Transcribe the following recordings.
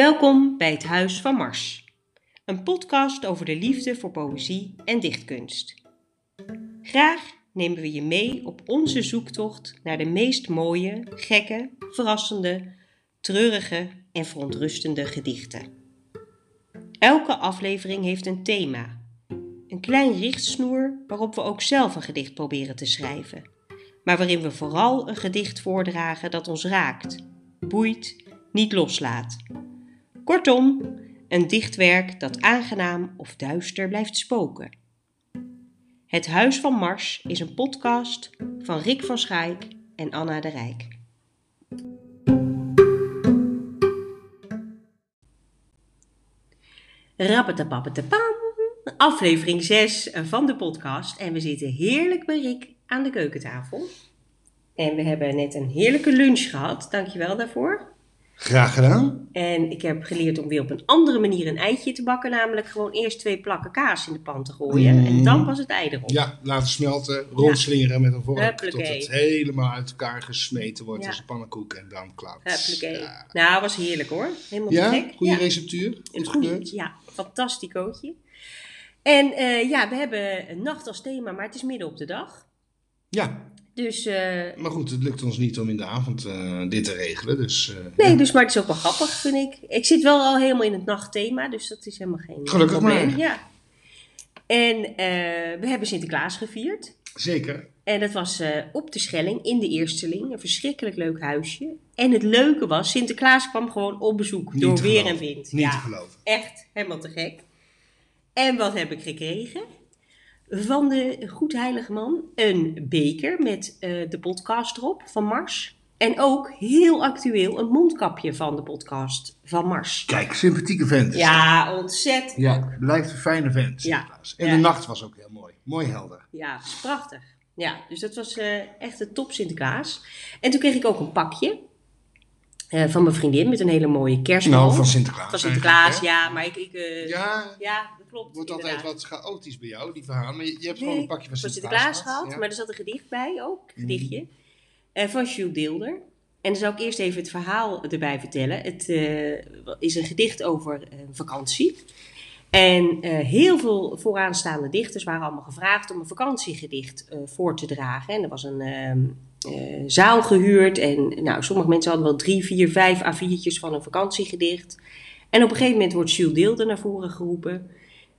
Welkom bij het Huis van Mars, een podcast over de liefde voor poëzie en dichtkunst. Graag nemen we je mee op onze zoektocht naar de meest mooie, gekke, verrassende, treurige en verontrustende gedichten. Elke aflevering heeft een thema, een klein richtsnoer waarop we ook zelf een gedicht proberen te schrijven, maar waarin we vooral een gedicht voordragen dat ons raakt, boeit, niet loslaat. Kortom, een dichtwerk dat aangenaam of duister blijft spoken. Het Huis van Mars is een podcast van Rick van Schaik en Anna de Rijk. Rappetapapetapam, aflevering 6 van de podcast. En we zitten heerlijk bij Rick aan de keukentafel. En we hebben net een heerlijke lunch gehad, dankjewel daarvoor. Graag gedaan. En ik heb geleerd om weer op een andere manier een eitje te bakken. Namelijk gewoon eerst twee plakken kaas in de pan te gooien. En dan pas het ei erop. Ja, laten smelten, rondslingeren met een vork. Tot het helemaal uit elkaar gesmeten wordt Ja. als een pannenkoek en dan klaar. Ja, Nou, was heerlijk hoor. Helemaal ja? gek. goede receptuur. Goed gebeurd. Ja, fantasticootje. En eh, ja, we hebben een nacht als thema, maar het is midden op de dag. Ja, Dus eh, maar goed, het lukt ons niet om in de avond eh, dit te regelen. Dus, eh, nee, ja. dus, maar het is ook wel grappig, vind ik. Ik zit wel al helemaal in het nachtthema, dus dat is helemaal geen Gelukkig probleem. maar. Ja. En we hebben Sinterklaas gevierd. Zeker. En dat was op de Schelling in de Eersteling. Een verschrikkelijk leuk huisje. En het leuke was, Sinterklaas kwam gewoon op bezoek Niet door weer en wind. Niet ja, te geloven. echt helemaal te gek. En wat heb ik gekregen? Van de goed heilige man een beker met eh, de podcast erop van Mars. En ook heel actueel een mondkapje van de podcast van Mars. Kijk, sympathieke vent. Ja, ontzettend. ja, blijft een fijne vent. Ja. Sinterklaas. En Ja. de nacht was ook heel mooi. Mooi helder. Ja, prachtig. Ja, dus dat was eh, echt een top Sinterklaas. En toen kreeg ik ook een pakje eh, van mijn vriendin met een hele mooie kerstbal. Nou, van Sinterklaas. Van Sinterklaas, ja, maar ik... ik eh, ja. Ja, dat klopt. het wordt altijd wat chaotisch bij jou, die verhalen. Maar je, je hebt gewoon Nee, een pakje van van Sinterklaas, Sinterklaas gehad, ja. maar er zat een gedicht bij ook, een Mhm. gedichtje, eh, van Jules Deelder. En dan zal ik eerst even het verhaal erbij vertellen. Het eh, is een gedicht over vakantie. En eh, heel veel vooraanstaande dichters waren allemaal gevraagd om een vakantiegedicht eh, voor te dragen. En er was een eh, zaal gehuurd. En nou, sommige mensen hadden wel drie, vier, vijf A4'tjes van een vakantiegedicht. En op een gegeven moment wordt Jules Deelder naar voren geroepen.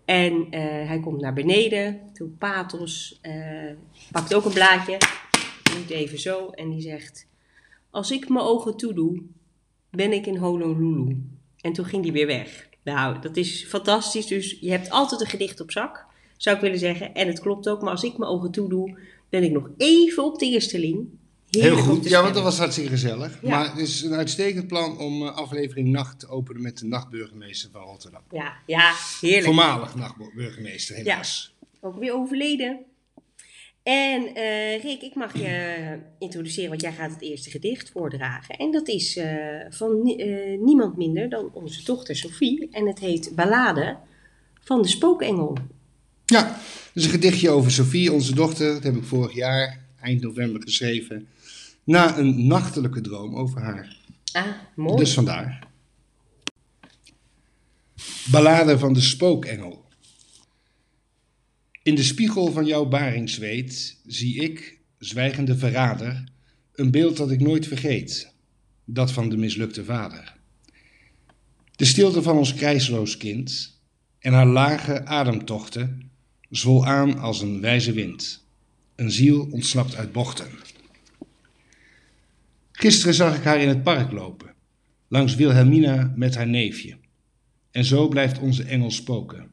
En eh, hij komt naar beneden. Toen Pathos eh, pakt ook een blaadje. Doet even zo. En die zegt... Als ik mijn ogen toedoe, ben ik in Honolulu. En toen ging die weer weg. Nou, dat is fantastisch. Dus je hebt altijd een gedicht op zak, zou ik willen zeggen. En het klopt ook. Maar als ik mijn ogen toedoe, ben ik nog even op de eerste link. Heel goed, ja, want dat was hartstikke gezellig. Ja. Maar het is een uitstekend plan om eh, aflevering Nacht te openen met de nachtburgemeester van Rotterdam. Ja, ja, heerlijk. Voormalig nachtburgemeester, helaas. Ook weer overleden. En eh, Rick, ik mag je introduceren, want jij gaat het eerste gedicht voordragen. En dat is eh, van ni- niemand minder dan onze dochter Sophie. En het heet Ballade van de Spookengel. Ja, is een gedichtje over Sophie, onze dochter. Dat heb ik vorig jaar, eind november, geschreven. Na een nachtelijke droom over haar. Ah, mooi. Dus vandaar. Ballade van de spookengel. In de spiegel van jouw baringzweet zie ik, zwijgende verrader, een beeld dat ik nooit vergeet. Dat van de mislukte vader. De stilte van ons krijsloos kind en haar lage ademtochten zwol aan als een wijze wind. Een ziel ontsnapt uit bochten. Gisteren zag ik haar in het park lopen, langs Wilhelmina met haar neefje. En zo blijft onze engel spoken.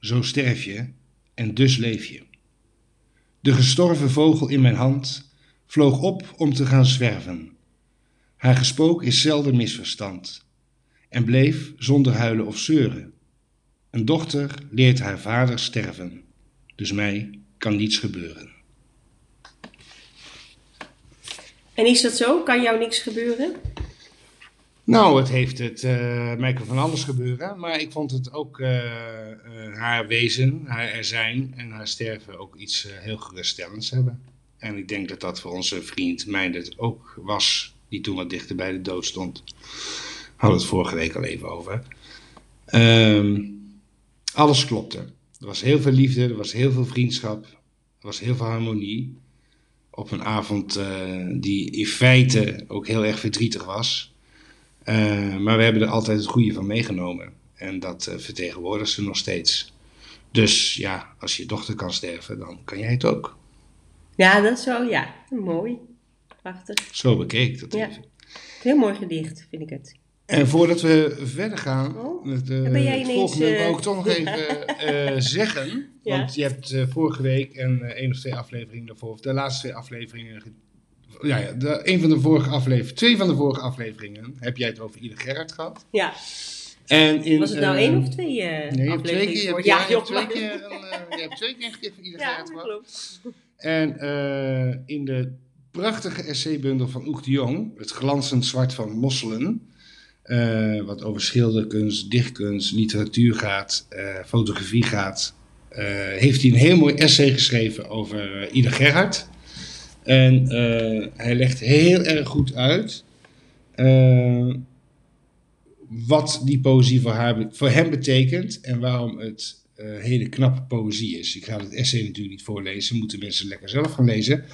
Zo sterf je en dus leef je. De gestorven vogel in mijn hand vloog op om te gaan zwerven. Haar gespook is zelden misverstand en bleef zonder huilen of zeuren. Een dochter leert haar vader sterven, dus mij kan niets gebeuren. En is dat zo? Kan jou niks gebeuren? Nou, het heeft het, eh mij kan van alles gebeuren, maar ik vond het ook eh, eh, haar wezen, haar er zijn en haar sterven ook iets heel geruststellends hebben. En ik denk dat dat voor onze vriend Meindert ook was, die toen wat dichter bij de dood stond. hadden het vorige week al even over. Ehm, alles klopte. Er was heel veel liefde, er was heel veel vriendschap, er was heel veel harmonie. Op een avond eh, die in feite ook heel erg verdrietig was. Eh, maar we hebben er altijd het goede van meegenomen. En dat uh, vertegenwoordigt ze nog steeds. Dus ja, als je dochter kan sterven, dan kan jij het ook. Ja, dat zo, ja. Mooi. Prachtig. Zo bekeek ik dat Ja. even. Heel mooi gedicht, vind ik het. En voordat we verder gaan, Oh, met uh, ben jij het volgende eh, wou ik toch nog even eh, zeggen. Ja. Want je hebt eh, vorige week en eh, één of twee afleveringen daarvoor, of de laatste twee afleveringen, ge- ja, ja de, een van de vorige afleveringen, twee van de vorige afleveringen, heb jij het over Ieder Gerard gehad. Ja. En in, Was het nou eh, één of twee eh Nee, je hebt twee keer, je hebt, afleveringen? ja, je hebt twee keer, een, eh, je hebt twee keer een Ja, Gerard gehad. klopt. En eh, in de prachtige essaybundel van Oek de Jong, Het glanzend zwart van mosselen, eh, wat over schilderkunst, dichtkunst, literatuur gaat, eh, fotografie gaat, eh, heeft hij een heel mooi essay geschreven over Ida Gerhard. En hij legt heel erg goed uit wat die poëzie voor, hem betekent en waarom het eh, hele knappe poëzie is. Ik ga het essay natuurlijk niet voorlezen, moeten mensen lekker zelf gaan lezen.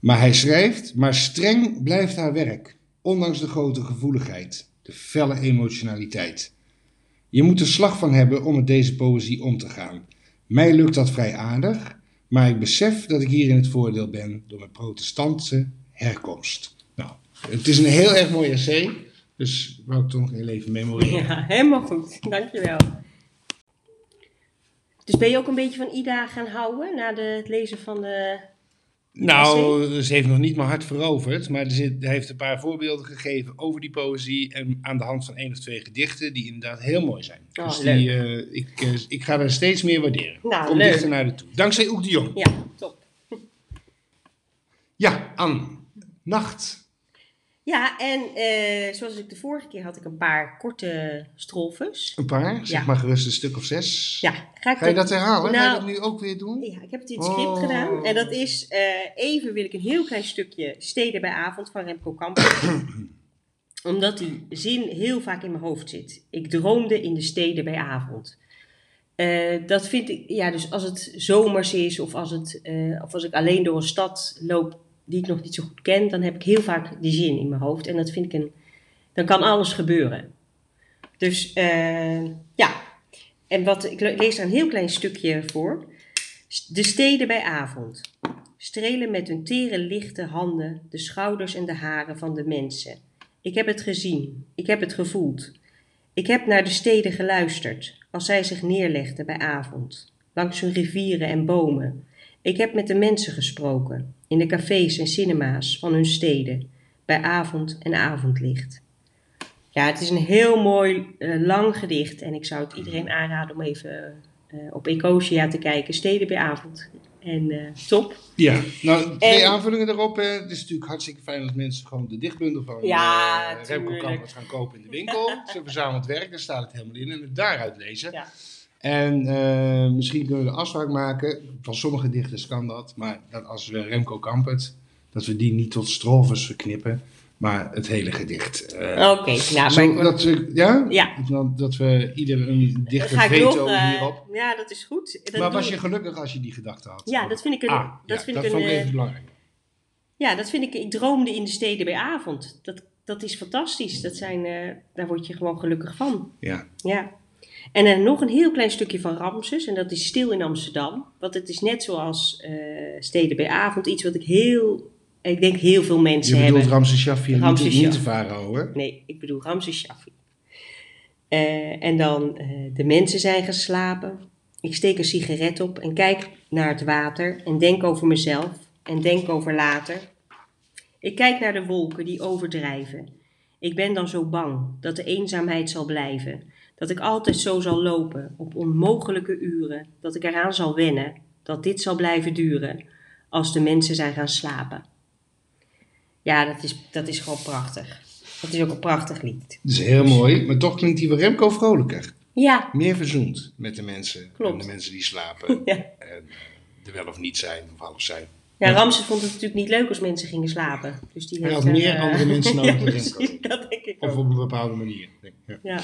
Maar hij schrijft, maar streng blijft haar werk, ondanks de grote gevoeligheid, de felle emotionaliteit. Je moet er slag van hebben om met deze poëzie om te gaan. Mij lukt dat vrij aardig, maar ik besef dat ik hier in het voordeel ben door mijn protestantse herkomst. Nou, het is een heel erg mooi essay, dus wou ik toch nog even memoreren. Ja, helemaal goed. Dankjewel. Dus ben je ook een beetje van Ida gaan houden na het lezen van de... Nou, ze heeft nog niet mijn hart veroverd, maar hij heeft een paar voorbeelden gegeven over die poëzie en aan de hand van één of twee gedichten die inderdaad heel mooi zijn. Oh, dus die, eh, ik, eh, ik ga er steeds meer waarderen. Nou, Kom leuk. dichter naar de toe. Dankzij Oek de Jong. Ja, top. Ja, Anne. Nacht. Ja, en eh, zoals ik de vorige keer had ik een paar korte strofes. Een paar, zeg Ja. maar gerust een stuk of zes. Ja, ga ik Ga je dat herhalen? Ga je Nou, dat nu ook weer doen? Ja, ik heb het in het script Oh. gedaan. En dat is, eh, even wil ik een heel klein stukje Steden bij avond van Remco Campus. Omdat die zin heel vaak in mijn hoofd zit. Ik droomde in de steden bij avond. Eh, dat vind ik, ja, dus als het zomers is of als, het, of als ik alleen door een stad loop die ik nog niet zo goed ken, dan heb ik heel vaak die zin in mijn hoofd. En dat vind ik een, dan kan alles gebeuren. Dus eh, ja, en wat, ik le- lees daar een heel klein stukje voor. De steden bij avond. Strelen met hun tere lichte handen de schouders en de haren van de mensen. Ik heb het gezien, ik heb het gevoeld. Ik heb naar de steden geluisterd, als zij zich neerlegden bij avond, langs hun rivieren en bomen. Ik heb met de mensen gesproken, in de cafés en cinema's van hun steden, bij avond en avondlicht. Ja, het is een heel mooi, eh, lang gedicht en ik zou het iedereen aanraden om even eh, op Ecosia te kijken. Steden bij avond. En eh, top. Ja, nou, twee En- aanvullingen daarop. eh, Het is natuurlijk hartstikke fijn als mensen gewoon de dichtbundel van Ja, Remco. Campus gaan kopen in de winkel. Ze verzameld werk, daar staat het helemaal in. En het daaruit lezen. Ja. En eh, misschien kunnen we de afspraak maken, van sommige dichters kan dat, maar dat als we Remco Kampert, dat we die niet tot strofes verknippen, maar het hele gedicht. Eh, Oké, nou, zo, dat, we, ja? Ja. Dat, dat we ieder een dichter veto eh, hierop. ja, dat is goed. Dat Maar was je gelukkig als je die gedachte had? Ja, dat vind ik een. Ah, dat ja, vind dat ik vond een. ik even belangrijk. Ja, dat vind ik. Ik droomde in de steden bij avond. Dat, dat is fantastisch. Dat zijn, daar word je gewoon gelukkig van. Ja. Ja. En dan nog een heel klein stukje van Ramses. En dat is stil in Amsterdam. Want het is net zoals eh, steden bij avond. Iets wat ik heel. Ik denk heel veel Je mensen bedoelt hebben. Ramses Shaffi en niet, Ramses niet de farao, hè? Nee, ik bedoel Ramses Shaffi. Eh, en dan eh, de mensen zijn geslapen. Ik steek een sigaret op en kijk naar het water en denk over mezelf en denk over later. Ik kijk naar de wolken die overdrijven. Ik ben dan zo bang dat de eenzaamheid zal blijven. Dat ik altijd zo zal lopen op onmogelijke uren. Dat ik eraan zal wennen dat dit zal blijven duren als de mensen zijn gaan slapen. Ja, dat is, dat is gewoon prachtig. Dat is ook een prachtig lied. Dat is heel mooi, maar toch klinkt die van Remco vrolijker. Ja, Meer verzoend met de mensen Klopt. en de mensen die slapen Ja. en eh, er wel of niet zijn of half zijn. Ja. Ramses vond het natuurlijk niet leuk als mensen gingen slapen. Dus die Hij heeft had er, meer eh, andere mensen nodig ja, dan Remco. dat denk ik Of ook. op een bepaalde manier. Ja.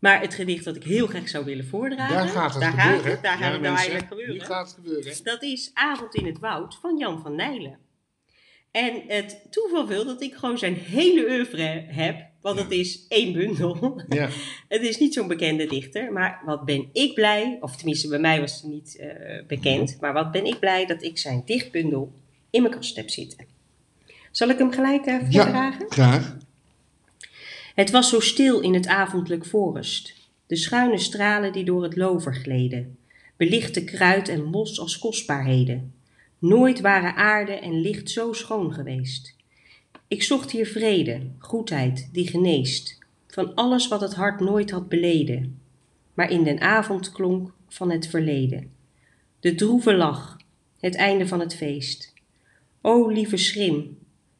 Maar het gedicht dat ik heel graag zou willen voordragen, Daar gaat het daar gebeuren. gaat het, daar Ja, gaat het nou eigenlijk gebeuren. Nu gaat het gebeuren. Dat is Avond in het Woud van Jan van Nijlen. En het toeval wil dat ik gewoon zijn hele oeuvre heb, want het is één bundel. Ja. Het is niet zo'n bekende dichter, maar wat ben ik blij, of tenminste bij mij was het niet eh, bekend, maar wat ben ik blij dat ik zijn dichtbundel in mijn kast heb zitten. Zal ik hem gelijk ja, voordragen? graag. Het was zo stil in het avondelijk forest. De schuine stralen die door het lover gleden, belichte kruid en mos als kostbaarheden. Nooit waren aarde en licht zo schoon geweest. Ik zocht hier vrede, goedheid die geneest, van alles wat het hart nooit had beleden. Maar in den avond klonk van het verleden. De droeve lach, het einde van het feest. O lieve schrim,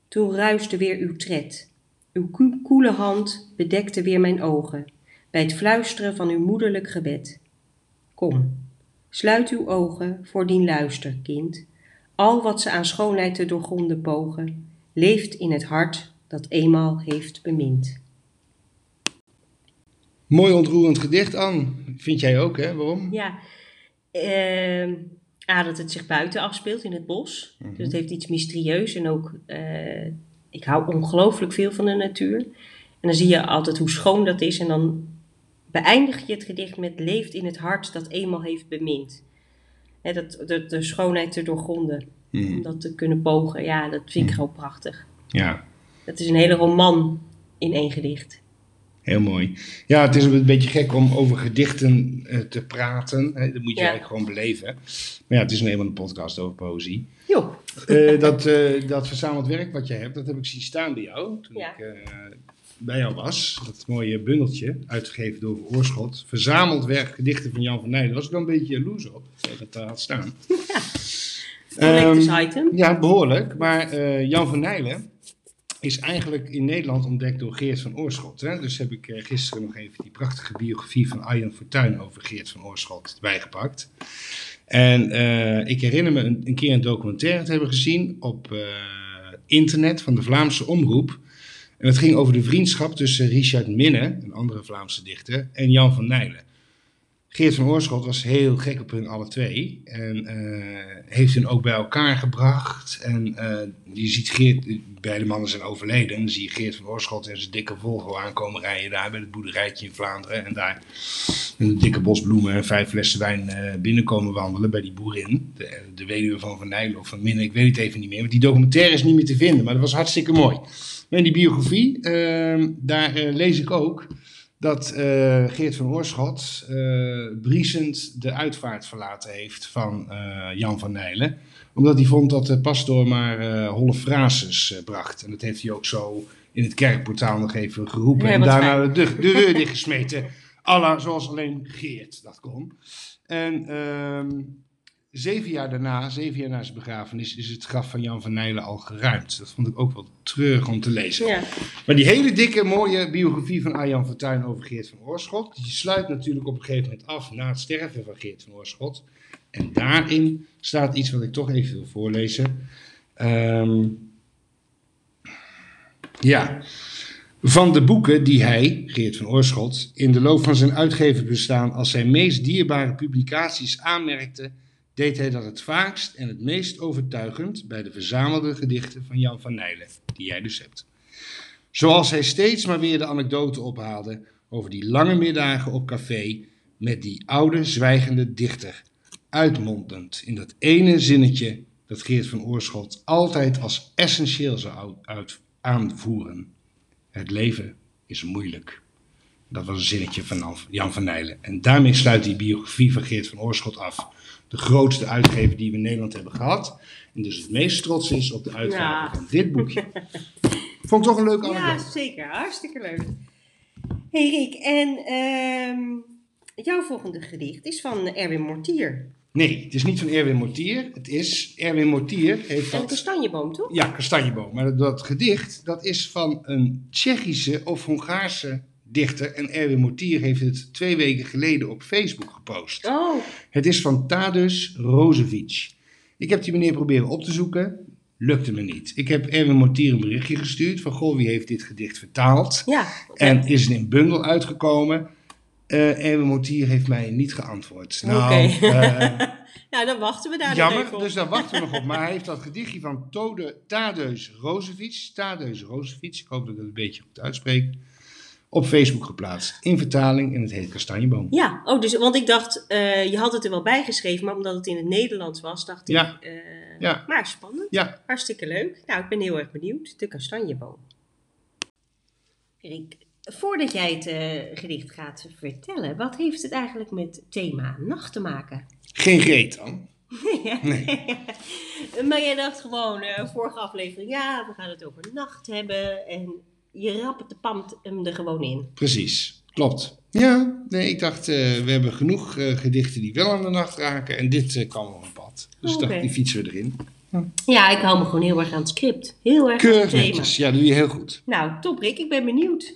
toen ruisde weer uw tred. Uw koe- koele hand bedekte weer mijn ogen bij het fluisteren van uw moederlijk gebed. Kom, sluit uw ogen voor dien luister, kind. Al wat ze aan schoonheid te doorgronden pogen, leeft in het hart dat eenmaal heeft bemind. Mooi ontroerend gedicht, Anne. Vind jij ook, hè? Waarom? Ja, A, dat het zich buiten afspeelt in het bos. Mhm. Dus het heeft iets mysterieus en ook, eh, ik hou ongelooflijk veel van de natuur. En dan zie je altijd hoe schoon dat is en dan beëindig je het gedicht met leeft in het hart dat eenmaal heeft bemind. Hè, dat, de, de schoonheid te doorgronden, Mhm. om dat te kunnen pogen, ja, dat vind ik gewoon prachtig. Ja, Het is een hele roman in één gedicht. heel mooi. Ja, het is een beetje gek om over gedichten eh, te praten. Dat moet je Ja. eigenlijk gewoon beleven. Maar ja, het is nu eenmaal een podcast over poëzie. Eh, dat, eh, dat verzameld werk wat jij hebt, dat heb ik zien staan bij jou. Toen Ja. ik eh, bij jou was. Dat mooie bundeltje, uitgegeven door Oorschot. Verzameld werk, gedichten van Jan van Nijden. Daar was ik wel een beetje jaloers op, dat dat daar had staan. collectors Ehm, item. ja, behoorlijk. Maar Jan van Nijlen is eigenlijk in Nederland ontdekt door Geert van Oorschot. Hè? Dus heb ik gisteren nog even die prachtige biografie van Arjan Fortuyn over Geert van Oorschot bijgepakt. En eh, ik herinner me een, keer een documentaire te hebben gezien op eh, internet van de Vlaamse Omroep. En het ging over de vriendschap tussen Richard Minne, een andere Vlaamse dichter, en Jan van Nijlen. Geert van Oorschot was heel gek op hun alle twee. En eh, heeft hun ook bij elkaar gebracht. En eh, je ziet Geert, beide mannen zijn overleden. En dan zie je Geert van Oorschot en zijn dikke Volvo aankomen rijden daar bij het boerderijtje in Vlaanderen. En daar een dikke bos bloemen en vijf flessen wijn eh, binnenkomen wandelen bij die boerin. De, weduwe van Van Nijlen of van Minne, ik weet het even niet meer. Want die documentaire is niet meer te vinden, maar dat was hartstikke mooi. In die biografie, daar lees ik ook dat eh, Geert van Oorschot eh briesend de uitvaart verlaten heeft van eh, Jan van Nijlen. Omdat hij vond dat de pastoor maar holle frases bracht. En dat heeft hij ook zo in het kerkportaal nog even geroepen. En daarna de, de, de deur dichtgesmeten. Alla zoals alleen Geert dat kon. En ehm, zeven jaar daarna, zeven jaar na zijn begrafenis, is het graf van Jan van Nijlen al geruimd. Dat vond ik ook wel treurig om te lezen. Ja. Maar die hele dikke, mooie biografie van Arjan Fortuyn over Geert van Oorschot, die sluit natuurlijk op een gegeven moment af na het sterven van Geert van Oorschot. En daarin staat iets wat ik toch even wil voorlezen. Ehm, ja. Van de boeken die hij, Geert van Oorschot, in de loop van zijn uitgeversbestaan als zijn meest dierbare publicaties aanmerkte, deed hij dat het vaakst en het meest overtuigend bij de verzamelde gedichten van Jan van Nijlen, die jij dus hebt. Zoals hij steeds maar weer de anekdote ophaalde over die lange middagen op café met die oude zwijgende dichter, uitmondend in dat ene zinnetje dat Geert van Oorschot altijd als essentieel zou ou- uit- aanvoeren. Het leven is moeilijk. Dat was een zinnetje van Jan- van Nijlen. En daarmee sluit die biografie van Geert van Oorschot af. De grootste uitgever die we in Nederland hebben gehad. En dus het meest trots is op de uitgave Ja. van dit boekje. Vond ik toch een leuke Ja, anekdote. zeker. Hartstikke leuk. Hey Rick, en ehm, jouw volgende gedicht is van Erwin Mortier. Nee, het is niet van Erwin Mortier. Het is, Erwin Mortier heeft dat... kastanjeboom, toch? Ja, kastanjeboom. Maar dat, dat gedicht, dat is van een Tsjechische of Hongaarse dichter. En Erwin Mortier heeft het twee weken geleden op Facebook gepost. Oh, Het is van Tadeusz Rozevic. Ik heb die meneer proberen op te zoeken. Lukte me niet. Ik heb Erwin Mortier een berichtje gestuurd van, goh, wie heeft dit gedicht vertaald? Ja. En is het in bundel uitgekomen? Eh Erwin Mortier heeft mij niet geantwoord. Nou, Oké. eh, nou, dan wachten we daar nog jammer, even op. dus daar wachten we nog op. Maar hij heeft dat gedichtje van Tode, Tadeus Rozefiets, Tadeus Rozefiets, ik hoop dat ik het een beetje goed uitspreek, op Facebook geplaatst. In vertaling en het heet Kastanjeboom. Ja, oh, dus, want ik dacht, eh, je had het er wel bij geschreven, maar omdat het in het Nederlands was, dacht ik, Ja. eh, Ja. maar spannend. Ja, Hartstikke leuk. Nou, ik ben heel erg benieuwd. De kastanjeboom. Riek, voordat jij het eh, gedicht gaat vertellen, wat heeft het eigenlijk met thema nacht te maken? geen reet dan. maar jij dacht gewoon, vorige aflevering, ja, we gaan het over nacht hebben. En je rapt de pamt hem er gewoon in. Precies, klopt. Ja, nee, ik dacht, eh, we hebben genoeg eh, gedichten die wel aan de nacht raken en dit eh, kwam op een pad. Dus ik Oké. dacht, die fietsen we erin. Ja, ik hou me gewoon heel erg aan het script. Heel erg aan het thema. ja, doe je heel goed. Nou, top Rick, ik ben benieuwd.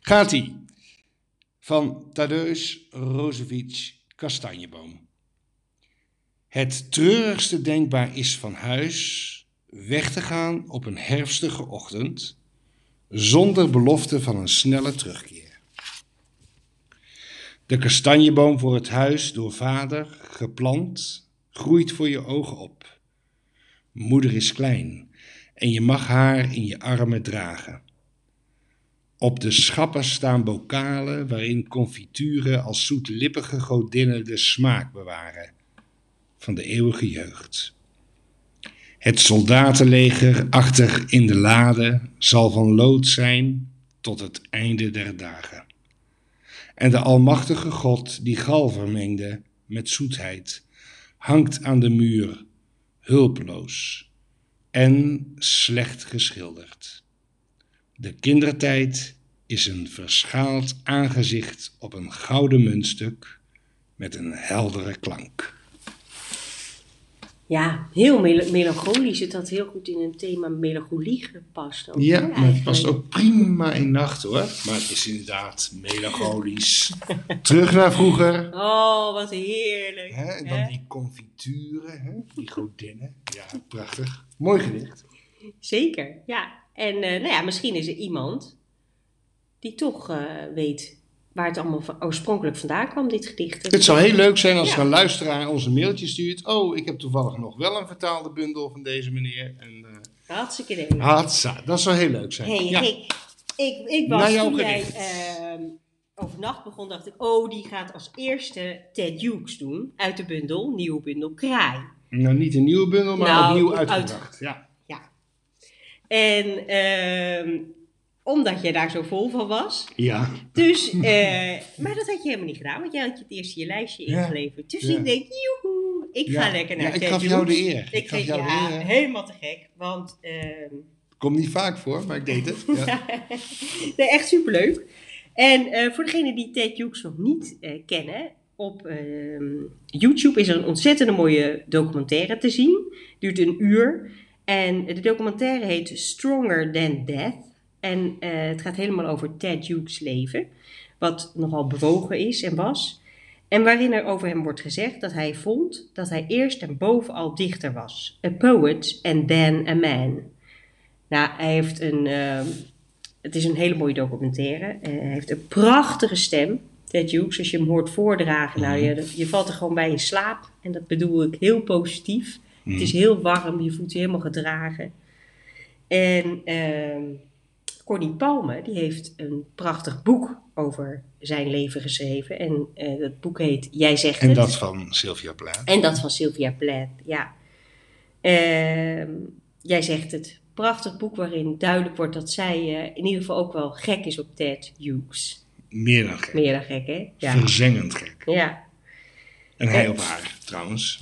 Gaat-ie. Van Tadeus Rozefiets Kastanjeboom. Het treurigste denkbaar is van huis weg te gaan op een herfstige ochtend, zonder belofte van een snelle terugkeer. De kastanjeboom voor het huis door vader geplant, groeit voor je ogen op. Moeder is klein en je mag haar in je armen dragen. Op de schappen staan bokalen waarin confituren als zoetlippige godinnen de smaak bewaren van de eeuwige jeugd. Het soldatenleger achter in de lade zal van lood zijn tot het einde der dagen. En de almachtige God die gal vermengde met zoetheid, hangt aan de muur, hulpeloos en slecht geschilderd. De kindertijd is een verschaald aangezicht op een gouden muntstuk met een heldere klank. Ja, heel mel- melancholisch. Het had heel goed in een thema melancholie gepast. Ook, Ja, maar het past ook prima in nacht hoor. Maar het is inderdaad melancholisch. Terug naar vroeger. Oh, wat heerlijk. Hè? En hè? dan die confituren, hè? die godinnen. Ja, prachtig. Mooi gedicht. Zeker, ja. En eh, nou ja, misschien is er iemand die toch eh, weet waar het allemaal van, oorspronkelijk vandaan kwam, dit gedicht. Het zou heel leuk zijn als Ja. een luisteraar ons een mailtje stuurt. Oh, ik heb toevallig nog wel een vertaalde bundel van deze meneer. En, eh Hartstikke leuk. hatsa, dat zou heel leuk zijn. hey, ja. Ik, ik was toen jij ehm, overnacht begon, dacht ik, oh, die gaat als eerste Ted Hughes doen uit de bundel, nieuwe bundel Kraai. Nou, niet een nieuwe bundel, maar Nou, opnieuw uit- uitgebracht. Ja. Ja. En ehm, omdat jij daar zo vol van was, ja. Dus, eh, maar dat had je helemaal niet gedaan, want jij had je het eerst je lijstje Ja, ingeleverd. Dus ja. ik denk, joehoe, ik ga lekker naar ja, ik gaf jou de eer. Ik Ik gaf jou de ja, eer. helemaal te gek, want ehm, Komt niet vaak voor, maar ik deed het. Ja. nee, echt superleuk. En eh, voor degenen die Ted Hughes nog niet eh, kennen, op ehm, YouTube is er een ontzettend mooie documentaire te zien. Duurt een uur. En de documentaire heet Stronger Than Death. En eh, het gaat helemaal over Ted Hughes' leven. Wat nogal bewogen is en was. En waarin er over hem wordt gezegd dat hij vond dat hij eerst en bovenal dichter was. A poet and then a man. Nou, hij heeft een... ehm, het is een hele mooie documentaire. Eh, hij heeft een prachtige stem. Ted Hughes, als je hem hoort voordragen, nou, je, je valt er gewoon bij in slaap. En dat bedoel ik heel positief. Het is heel warm, je voelt je helemaal gedragen. En ehm Corny Palme, die heeft een prachtig boek over zijn leven geschreven. En eh, dat boek heet Jij zegt En het. dat van Sylvia Plaat. En dat van Sylvia Plath, ja. Ehm, jij zegt het. Prachtig boek waarin duidelijk wordt dat zij eh, in ieder geval ook wel gek is op Ted Hughes. Meer dan gek. Meer dan gek, hè? Ja. Verzengend gek. ja. En hij op haar, trouwens.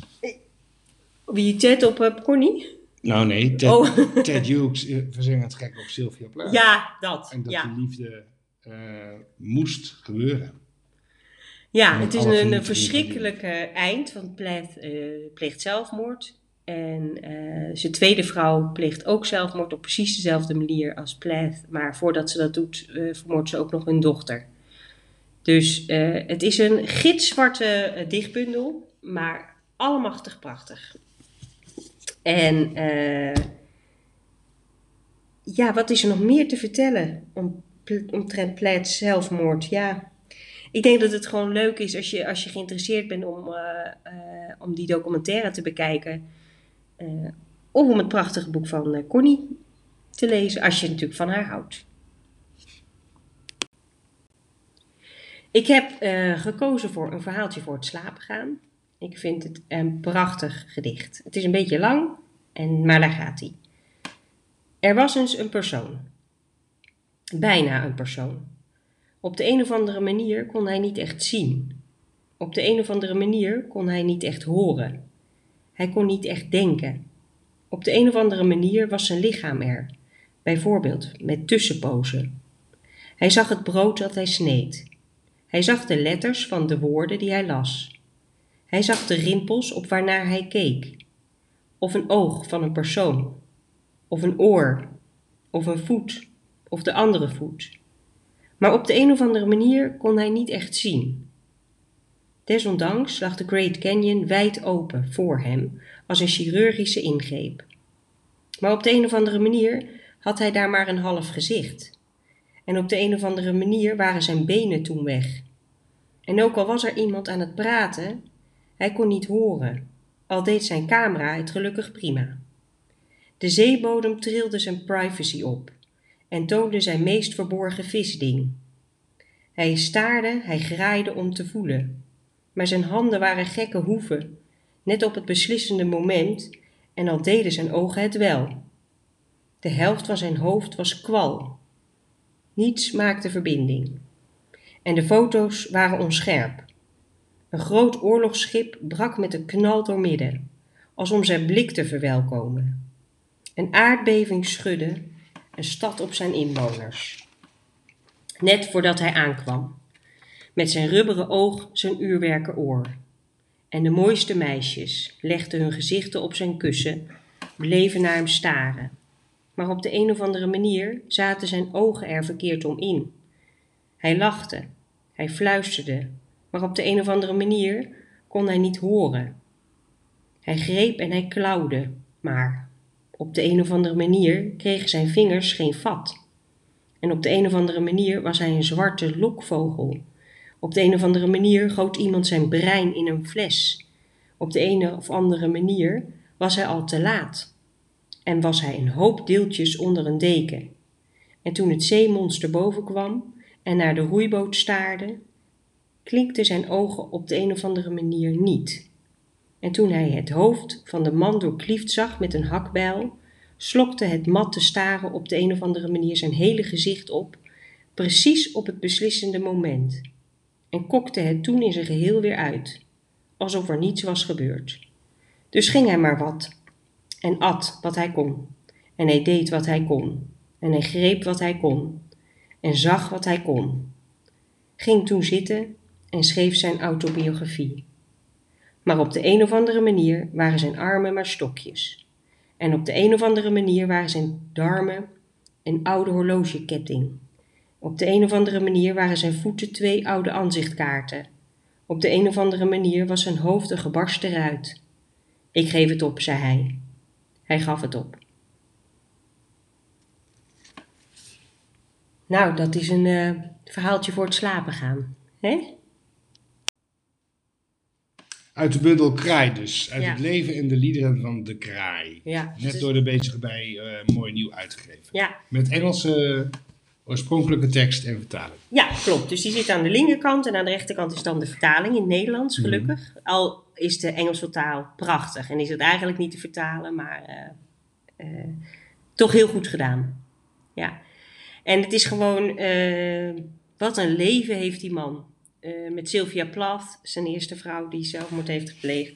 Wie Ted op Connie? Nou nee, Ted, Oh. Ted Hughes eh, verzengend gek op Sylvia Plaat. Ja, dat. En dat Ja, die liefde eh, moest gebeuren. ja het is een, verschrikkelijke eind, want Plath eh, pleegt zelfmoord. En zijn tweede vrouw pleegt ook zelfmoord op precies dezelfde manier als Plath. Maar voordat ze dat doet, vermoordt ze ook nog hun dochter. Dus het is een gitzwarte dichtbundel, maar allemachtig prachtig. En eh, ja, wat is er nog meer te vertellen om, omtrent Plaid zelfmoord? Ja, ik denk dat het gewoon leuk is als je, als je geïnteresseerd bent om, eh, eh, om die documentaire te bekijken. Of om het prachtige boek van Connie te lezen, als je natuurlijk van haar houdt. Ik heb gekozen voor een verhaaltje voor het slapen gaan. Ik vind het een prachtig gedicht. Het is een beetje lang, en, maar daar gaat hij. Er was eens een persoon. Bijna een persoon. Op de een of andere manier kon hij niet echt zien. Op de een of andere manier kon hij niet echt horen. Hij kon niet echt denken. Op de een of andere manier was zijn lichaam er, bijvoorbeeld met tussenpozen. Hij zag het brood dat hij sneed. Hij zag de letters van de woorden die hij las. Hij zag de rimpels op waarnaar hij keek. Of een oog van een persoon. Of een oor. Of een voet. Of de andere voet. Maar op de een of andere manier kon hij niet echt zien. Desondanks lag de Great Canyon wijd open voor hem als een chirurgische ingreep. Maar op de een of andere manier had hij daar maar een half gezicht. En op de een of andere manier waren zijn benen toen weg. En ook al was er iemand aan het praten, hij kon niet horen, al deed zijn camera het gelukkig prima. De zeebodem trilde zijn privacy op en toonde zijn meest verborgen visding. Hij staarde, hij graaide om te voelen, maar zijn handen waren gekke hoeven, net op het beslissende moment, en al deden zijn ogen het wel. De helft van zijn hoofd was kwal. Niets maakte verbinding. En de foto's waren onscherp. Een groot oorlogsschip brak met een knal doormidden, als om zijn blik te verwelkomen. Een aardbeving schudde een stad op zijn inwoners. Net voordat hij aankwam, met zijn rubberen oog zijn uurwerken oor. En de mooiste meisjes legden hun gezichten op zijn kussen, bleven naar hem staren. Maar op de een of andere manier zaten zijn ogen er verkeerd om in. Hij lachte, hij fluisterde, maar op de een of andere manier kon hij niet horen. Hij greep en hij klauwde, maar op de een of andere manier kregen zijn vingers geen vat. En op de een of andere manier was hij een zwarte lokvogel. Op de een of andere manier goot iemand zijn brein in een fles. Op de een of andere manier was hij al te laat. En was hij een hoop deeltjes onder een deken. En toen het zeemonster boven kwam en naar de roeiboot staarde, klinkten zijn ogen op de een of andere manier niet. En toen hij het hoofd van de man doorkliefd zag met een hakbijl, slokte het matte staren op de een of andere manier zijn hele gezicht op, precies op het beslissende moment, en kokte het toen in zijn geheel weer uit, alsof er niets was gebeurd. Dus ging hij maar wat, en at wat hij kon, en hij deed wat hij kon, en hij greep wat hij kon, en zag wat hij kon. Ging toen zitten en schreef zijn autobiografie. Maar op de een of andere manier waren zijn armen maar stokjes. En op de een of andere manier waren zijn darmen een oude horlogeketting. Op de een of andere manier waren zijn voeten twee oude aanzichtkaarten. Op de een of andere manier was zijn hoofd een gebarsten ruit. Ik geef het op, zei hij. Hij gaf het op. Nou, dat is een eh, verhaaltje voor het slapen gaan. hè? Uit de bundel Kraai dus. Uit Ja. het leven en de liederen van de Kraai. Ja, Net dus- door de bezige bij eh, mooi nieuw uitgegeven. ja, Met Engelse oorspronkelijke tekst en vertaling. Ja, klopt. Dus die zit aan de linkerkant en aan de rechterkant is dan de vertaling in het Nederlands, gelukkig. Al is de Engelse taal prachtig en is het eigenlijk niet te vertalen, maar eh, eh, toch heel goed gedaan. Ja. En het is gewoon, wat een leven heeft die man. Eh, met Sylvia Plath, zijn eerste vrouw die zelfmoord heeft gepleegd.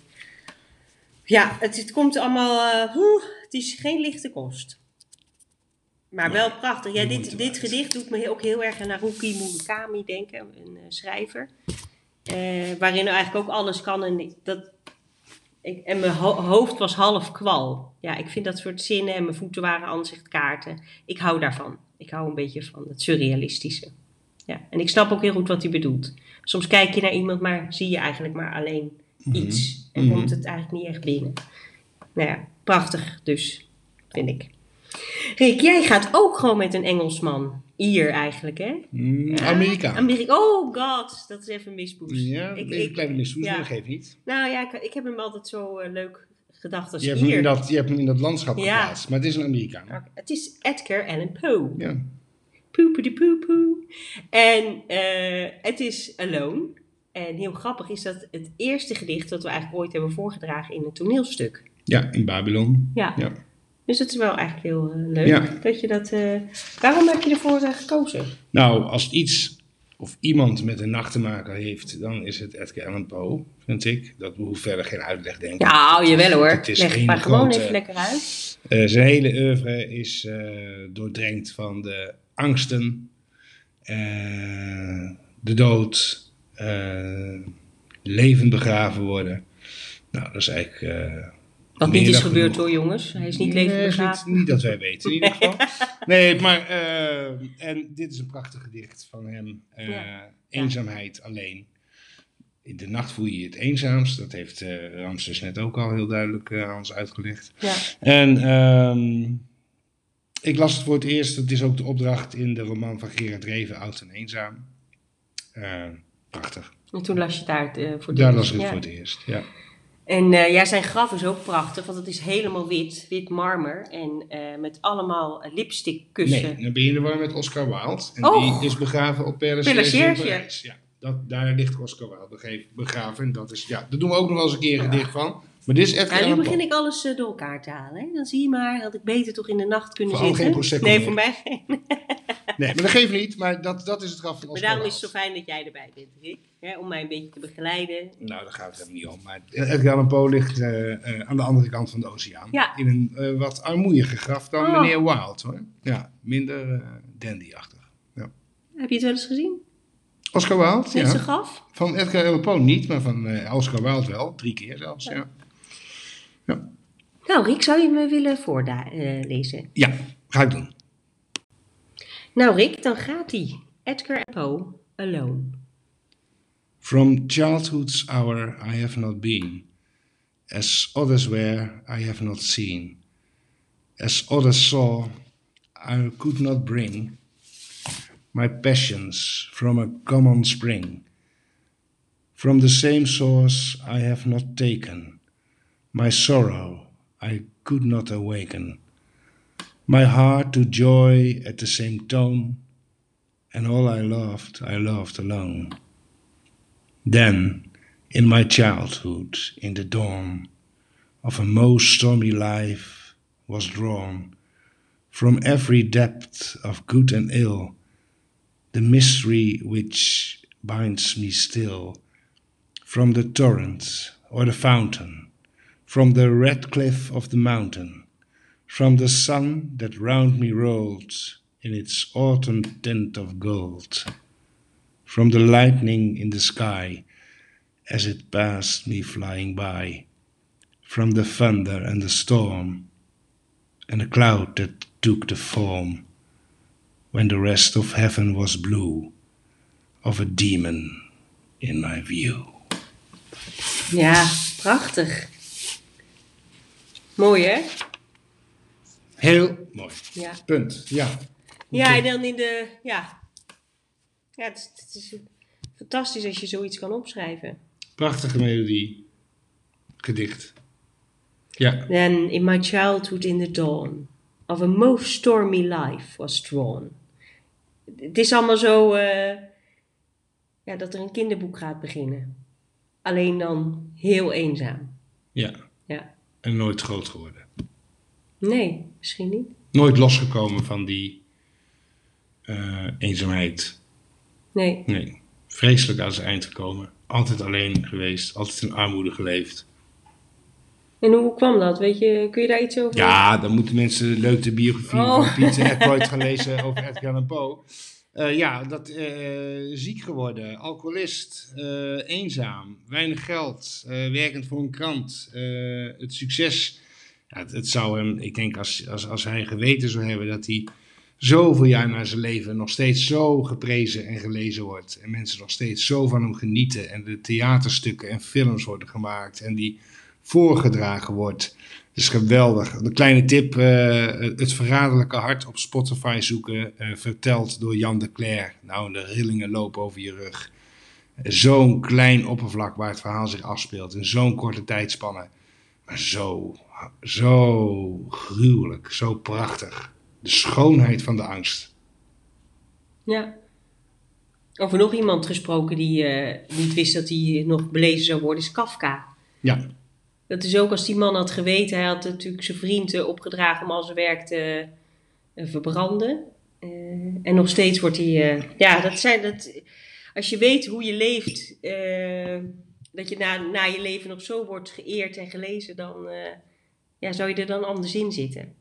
Ja, het, het komt allemaal, eh, het is geen lichte kost. Maar wel prachtig. Ja, dit, dit gedicht doet me ook heel erg aan Haruki Murakami denken, een eh, schrijver. Waarin eigenlijk ook alles kan. En, dat, ik, en mijn ho- hoofd was half kwal. Ja, ik vind dat soort zinnen en mijn voeten waren aanzichtkaarten. Ik hou daarvan. Ik hou een beetje van het surrealistische. Ja, en ik snap ook heel goed wat hij bedoelt. Soms kijk je naar iemand, maar zie je eigenlijk maar alleen iets. En Mhm. komt het eigenlijk niet echt binnen. Nou ja, prachtig dus, vind ik. Rick, jij gaat ook gewoon met een Engelsman. Hier eigenlijk, hè? Mm, Amerika. Amerika. Oh god, dat is even mispoes. Ja, Ik- even een kleine misvoer, ja. dat geeft niet. Nou ja, ik, ik heb hem altijd zo eh, leuk gedacht als Je hebt, hem in dat, je hebt hem in dat landschap Ja. geplaatst, maar het is een Amerikaan. Het is Edgar Allan Poe. Ja. Poepedy-poepoe. En eh, het is Alone. En heel grappig is dat het eerste gedicht dat we eigenlijk ooit hebben voorgedragen in een toneelstuk. ja, in Babylon. Ja. Ja. Dus dat is wel eigenlijk heel eh, leuk Ja. dat je dat... eh, Waarom heb je ervoor gekozen? Nou, als iets of iemand met een nacht te maken heeft, dan is het Edgar Allan Poe, vind ik. Dat hoeft verder geen uitleg, denk ik. Ja, Het is- jawel hoor. Het is Leg maar gewoon even lekker uit. Zijn hele oeuvre is eh, doordrenkt van de angsten, eh, de dood, eh, levend begraven worden. Nou, dat is eigenlijk... eh, Wat niet is gebeurd hoor jongens. Hij is niet levend Nee, begraven. Niet, niet dat wij weten in ieder geval. Nee, maar... en dit is een prachtig gedicht van hem. Ja. Eenzaamheid alleen. In de nacht voel je je het eenzaamst. Dat heeft eh Ramses net ook al heel duidelijk aan ons uitgelegd. Ja. En ehm, ik las het voor het eerst. Het is ook de opdracht in de roman van Gerard Reven, Oud en Eenzaam. Eh, prachtig. En toen las je het uit eh, voor Daar dit. las ik het Ja. voor het eerst. Ja. En eh, ja, zijn graf is ook prachtig, want het is helemaal wit, wit marmer. En met allemaal lipstickkussen. Nee, dan ben je in de war met Oscar Wilde. En Oh. die is begraven op Père. Ja, dat, daar ligt Oscar Wilde begraven. En dat is, ja, daar doen we ook nog wel eens een keer een gedicht van. Maar dit is Ja, nu begin ik alles eh, door elkaar te halen. Hè? Dan zie je maar, had ik beter toch in de nacht kunnen Vooral zitten. geen Prosecco nee, meer. voor mij geen. Nee, maar dat geeft niet. Maar dat, dat is het graf van Maar daarom is het zo fijn dat jij erbij bent, Rick. Hè? Om mij een beetje te begeleiden. Nou, daar gaat het helemaal niet om. Maar Edgar Allan Poe ligt eh, eh, aan de andere kant van de oceaan. Ja. In een wat armoeiger graf dan Oh. meneer Wilde. Hoor. Ja, minder dandy-achtig. Ja. Heb je het wel eens gezien? Oscar Wilde, Net ja. Van Edgar Allan Poe niet, maar van Oscar Wilde wel. Drie keer zelfs, ja. Nou, Rick, zou je me willen voorlezen? Ja, ga ik doen. nou, Rick, dan gaat hij. Edgar Poe, Alone. From childhood's hour I have not been, as others were I have not seen, as others saw I could not bring my passions from a common spring. From the same source I have not taken, my sorrow I could not awaken, my heart to joy at the same tone, and all I loved I loved alone. Then, in my childhood, in the dawn of a most stormy life, was drawn from every depth of good and ill the mystery which binds me still, from the torrent or the fountain, from the red cliff of the mountain, from the sun that round me rolled in its autumn tint of gold from the lightning in the sky as it passed me flying by, from the thunder and the storm, and the cloud that took the form, when the rest of heaven was blue, of a demon in my view. Ja, prachtig. Mooi, hè? Heel mooi. Ja. Punt. Ja. Ja, en dan in de... Ja, ja het, is, het is fantastisch als je zoiets kan opschrijven. Prachtige melodie. Gedicht. Ja. Then in my childhood in the dawn of a most stormy life was drawn. Het is allemaal zo eh, ja, dat er een kinderboek gaat beginnen. Alleen dan heel eenzaam. Ja. Ja. En nooit groot geworden. Nee, misschien niet. Nooit losgekomen van die eh, eenzaamheid. Nee. Nee, vreselijk aan zijn eind gekomen. Altijd alleen geweest, altijd in armoede geleefd. En hoe kwam dat? Weet je, kun je daar iets over? Ja, dan moeten mensen leuk de biografie Oh. van Pieter Aykroyd gaan lezen over Edgar Allan Poe. Eh, ja, dat eh, ziek geworden, alcoholist, eh, eenzaam, weinig geld, werkend voor een krant. Het succes, ja, het, het zou hem, ik denk als, als, als hij geweten zou hebben dat hij zoveel jaar na zijn leven nog steeds zo geprezen en gelezen wordt. En mensen nog steeds zo van hem genieten. En de theaterstukken en films worden gemaakt en die voorgedragen wordt. Is geweldig. Een kleine tip, eh, het verraderlijke hart op Spotify zoeken, eh, verteld door Jan de Cler. Nou, de rillingen lopen over je rug. Zo'n klein oppervlak waar het verhaal zich afspeelt, in zo'n korte tijdspanne. Maar zo, zo gruwelijk, zo prachtig. De schoonheid van de angst. Ja. Over nog iemand gesproken die eh, niet wist dat hij nog belezen zou worden, is Kafka. Ja, Dat is ook als die man had geweten, hij had natuurlijk zijn vriend eh, opgedragen om al zijn werk te eh, verbranden. Eh, en nog steeds wordt hij, eh, ja, dat zijn, dat, als je weet hoe je leeft, dat je na, na je leven nog zo wordt geëerd en gelezen, dan ja, zou je er dan anders in zitten.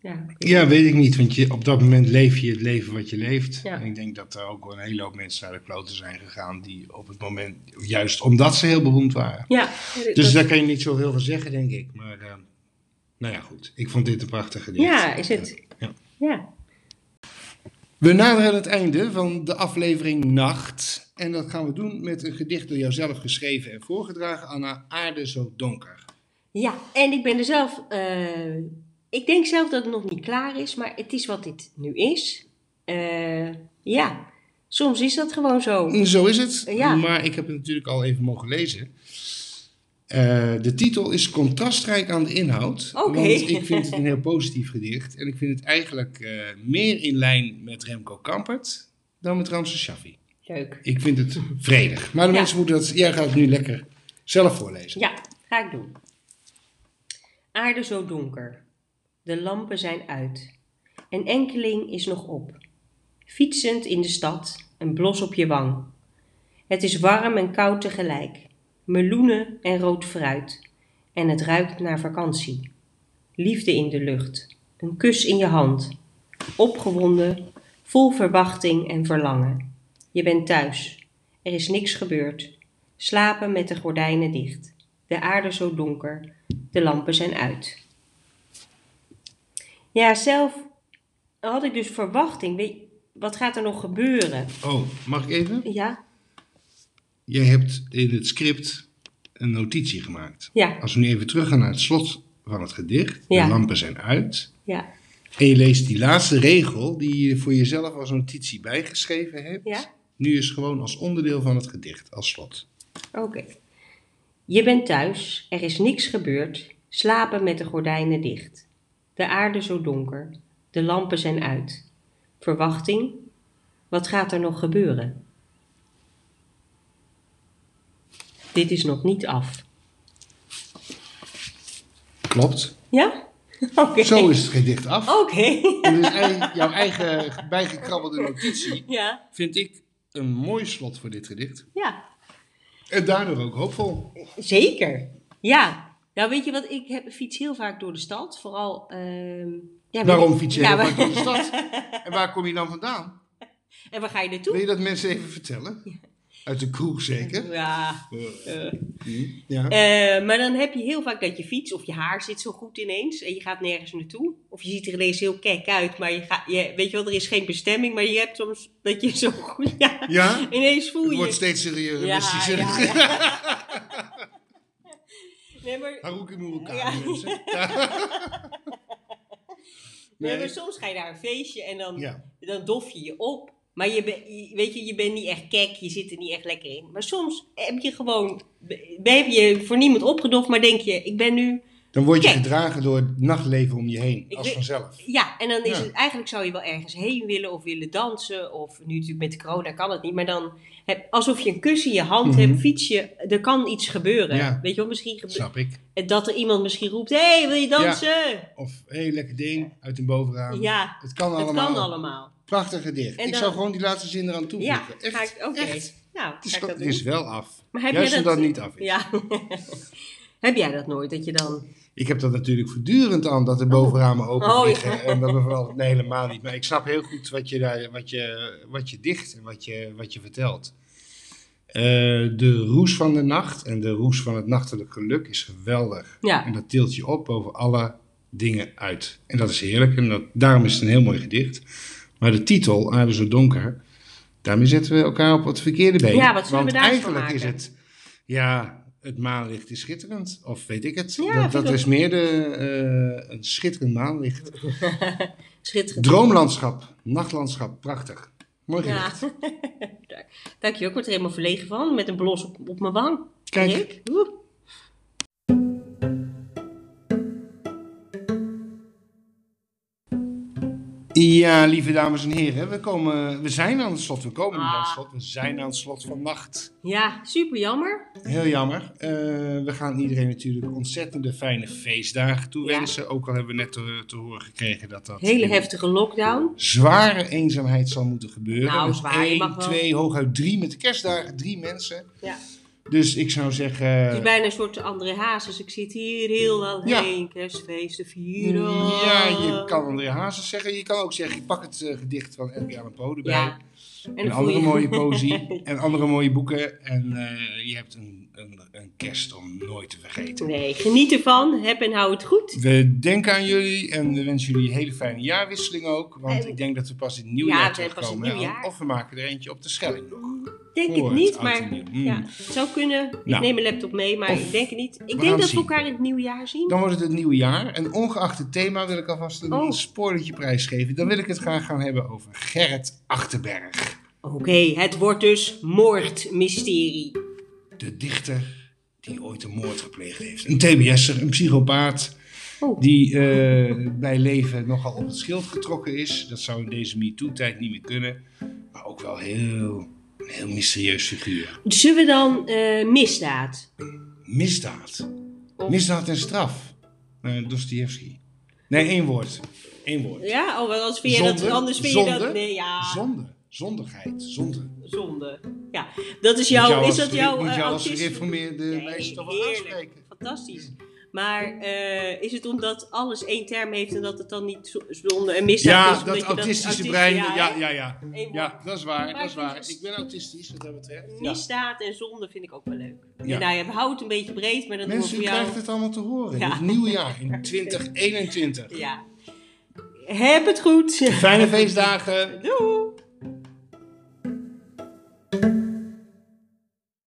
Ja, ja weet ik niet, want je, op dat moment leef je het leven wat je leeft. Ja. En ik denk dat er ook wel een hele hoop mensen naar de kloten zijn gegaan die op het moment, juist omdat ze heel beroemd waren. ja Dus dat- daar kan je niet zoveel van zeggen, denk ik. Maar eh, nou ja, goed. Ik vond dit een prachtig gedicht. ja, is het. Ja. Ja. We naderen het einde van de aflevering Nacht. En dat gaan we doen met een gedicht door jouzelf geschreven en voorgedragen, Anna. Aarde zo donker. Ja, en ik ben er zelf. eh, ik denk zelf dat het nog niet klaar is, maar het is wat dit nu is. Eh, ja, soms is dat gewoon zo. Zo is het. Ja. Maar ik heb het natuurlijk al even mogen lezen. Eh, de titel is contrastrijk aan de inhoud. Oké. Want ik vind het een heel positief gedicht. En ik vind het eigenlijk eh, meer in lijn met Remco Kampert dan met Ramses Shaffi. Leuk. Ik vind het vredig. Maar de Ja. mensen moeten dat... Jij gaat het nu lekker zelf voorlezen. Ja, ga ik doen. Aarde zo donker. De lampen zijn uit. Een enkeling is nog op. Fietsend in de stad, een blos op je wang. Het is warm en koud tegelijk. Meloenen en rood fruit. En het ruikt naar vakantie. Liefde in de lucht. Een kus in je hand. Opgewonden, vol verwachting en verlangen. Je bent thuis. Er is niks gebeurd. Slapen met de gordijnen dicht. De aarde zo donker. De lampen zijn uit. Ja, zelf had ik dus verwachting. Weet, wat gaat er nog gebeuren? Oh, mag ik even? Ja? Jij hebt in het script een notitie gemaakt. Ja, Als we nu even teruggaan naar het slot van het gedicht. Ja. De lampen zijn uit. ja, En je leest die laatste regel die je voor jezelf als notitie bijgeschreven hebt. ja. Nu is gewoon als onderdeel van het gedicht, als slot. Oké. Je bent thuis, er is niks gebeurd. Slapen met de gordijnen dicht. De aarde zo donker. De lampen zijn uit. Verwachting? Wat gaat er nog gebeuren? Dit is nog niet af. Klopt. Ja? Oké. Zo is het gedicht af. Oké. En dus jouw eigen bijgekrabbelde notitie Ja. vind ik een mooi slot voor dit gedicht. Ja. En daardoor ook hoopvol. Zeker. Ja. Nou, weet je wat? Ik heb, fiets heel vaak door de stad. Vooral. ehm, ja, weet Waarom fiets je ja, heel maar- vaak door de stad? En waar kom je dan vandaan? En waar ga je naartoe? Wil je dat mensen even vertellen? Uit de kroeg zeker? Ja. Eh, eh. ja. Eh, maar dan heb je heel vaak dat je fiets of je haar zit zo goed ineens en je gaat nergens naartoe. Of je ziet er ineens heel kek uit, maar je gaat, je, weet je wel, er is geen bestemming, maar je hebt soms dat je zo goed, ja, ja? ineens voel Het je. wordt steeds serieuzer. ja, ja, ja. Nee, maar, Haruki Murakami, Ja. mensen. nee, Nee. maar soms ga je naar een feestje en dan, Ja. dan dof je je op. Maar je, ben- je- weet je, je bent niet echt kek, je zit er niet echt lekker in. Maar soms heb je gewoon, heb je voor niemand opgedoft, maar denk je, ik ben nu Dan word je gedragen door het nachtleven om je heen. Ik als vanzelf. Ja, en dan is Ja. het eigenlijk zou je wel ergens heen willen of willen dansen. Of nu natuurlijk met corona kan het niet. Maar dan heb, alsof je een kus in je hand Mhm. hebt, fiets je. Er kan iets gebeuren. Ja. Weet je wel, misschien Snap ik. dat er iemand misschien roept: Hé, hey, wil je dansen? Of hé, hey, lekker ding uit een bovenraam. Ja, Het kan het allemaal. kan allemaal. Prachtig gedicht. En ik zou gewoon die laatste zin eraan toevoegen. Ja, echt. ga ik, echt. Nou, Het is, het is wel af. Maar heb Juist jij dat, het niet af is. Ja. heb jij dat nooit? Dat je dan. Ik heb dat natuurlijk voortdurend aan dat de bovenramen open Oh, ja. liggen. En dat bevalt nee, helemaal niet. Maar ik snap heel goed wat je, daar, wat je, wat je dicht en wat je, wat je vertelt. Eh, de roes van de nacht en de roes van het nachtelijk geluk is geweldig. Ja. En dat tilt je op boven alle dingen uit. En dat is heerlijk. En dat, daarom is het een heel mooi gedicht. Maar de titel, Aarde zo donker, daarmee zetten we elkaar op het verkeerde been. Ja, wat zullen Want we daarvan eigenlijk maken? is het, ja, het maanlicht is schitterend. Of weet ik het. Ja, dat dat is meer de, eh, een schitterend maanlicht. Schitterend. Droomlandschap, nachtlandschap, prachtig. Mooi Ja. gedicht. Dankjewel, ik word er helemaal verlegen van. Met een blos op, op mijn wang. Kijk. Ja, lieve dames en heren, we, komen, we zijn aan het slot. We komen niet aan het slot, we zijn aan het slot van nacht. Ja, super jammer. Heel jammer. Eh, we gaan iedereen natuurlijk ontzettende fijne feestdagen toewensen. Ook al hebben we net te, te horen gekregen dat dat Hele heftige lockdown. zware eenzaamheid zal moeten gebeuren. Nou, Met zwaar, één, twee, hooguit drie met de kerstdagen, drie mensen. Ja. Dus ik zou zeggen... Het is bijna een soort andere hazes. Ik zit hier heel alleen kerstfeesten vieren. Ja, je kan André Hazes zeggen. Je kan ook zeggen, ik pak het eh, gedicht van Edgar Allan Poe erbij. Ja. En andere mooie poëzie en andere mooie boeken. En eh, je hebt een, een, een kerst om nooit te vergeten. Nee, geniet ervan. Heb en hou het goed. We denken aan jullie en we wensen jullie een hele fijne jaarwisseling ook. Want En- ik denk dat we pas in het nieuwe Ja, het terugkomen. nieuwe hè? jaar. Of we maken er eentje op de Schelling nog. Denk ik het niet, oud maar en nieuw. Mm. ja, het zou kunnen. Ik Nou. neem mijn laptop mee, maar Of- ik denk het niet. Ik denk het dat we elkaar in het nieuwe jaar zien. Dan wordt het het nieuwe jaar. En ongeacht het thema wil ik alvast een Oh. spoortje prijsgeven. Dan wil ik het graag gaan hebben over Gerrit Achterberg. Oké, het wordt dus moordmysterie. De dichter die ooit een moord gepleegd heeft. Een TBS'er, een psychopaat. Oh. Die eh, bij leven nogal op het schild getrokken is. Dat zou in deze MeToo-tijd niet meer kunnen. Maar ook wel heel, een heel mysterieus figuur. Zullen we dan eh, misdaad? Misdaad. Of- Misdaad en straf. Uh, Dostoevsky. Nee, één woord. Één woord. Ja, oh, anders vind je dat... Anders vind je dat... Nee, ja. Zonde. Zondigheid. Zonde. Zonde. Ja, dat is jouw... jou Is dat jouw Moet eh, jou als gereformeerde Nee, meisje toch wel aanspreken? Fantastisch. Maar eh, is het omdat alles één term heeft en dat het dan niet zo- zonde en misdaad is? Ja, omdat dat je autistische autistisch- brein. ja, Ja, ja, ja. Dat is waar. Maar Dat is waar. het- Ik ben autistisch wat dat betreft. Ja. Misdaad en zonde vind ik ook wel leuk. Ja. Ja. Nou het een beetje breed, maar dan Mensen, u doen we voor krijgt jou... het allemaal te horen. In Ja. het nieuwe jaar, in 2021. Ja. Heb het goed. Fijne feestdagen. Doei. thank you.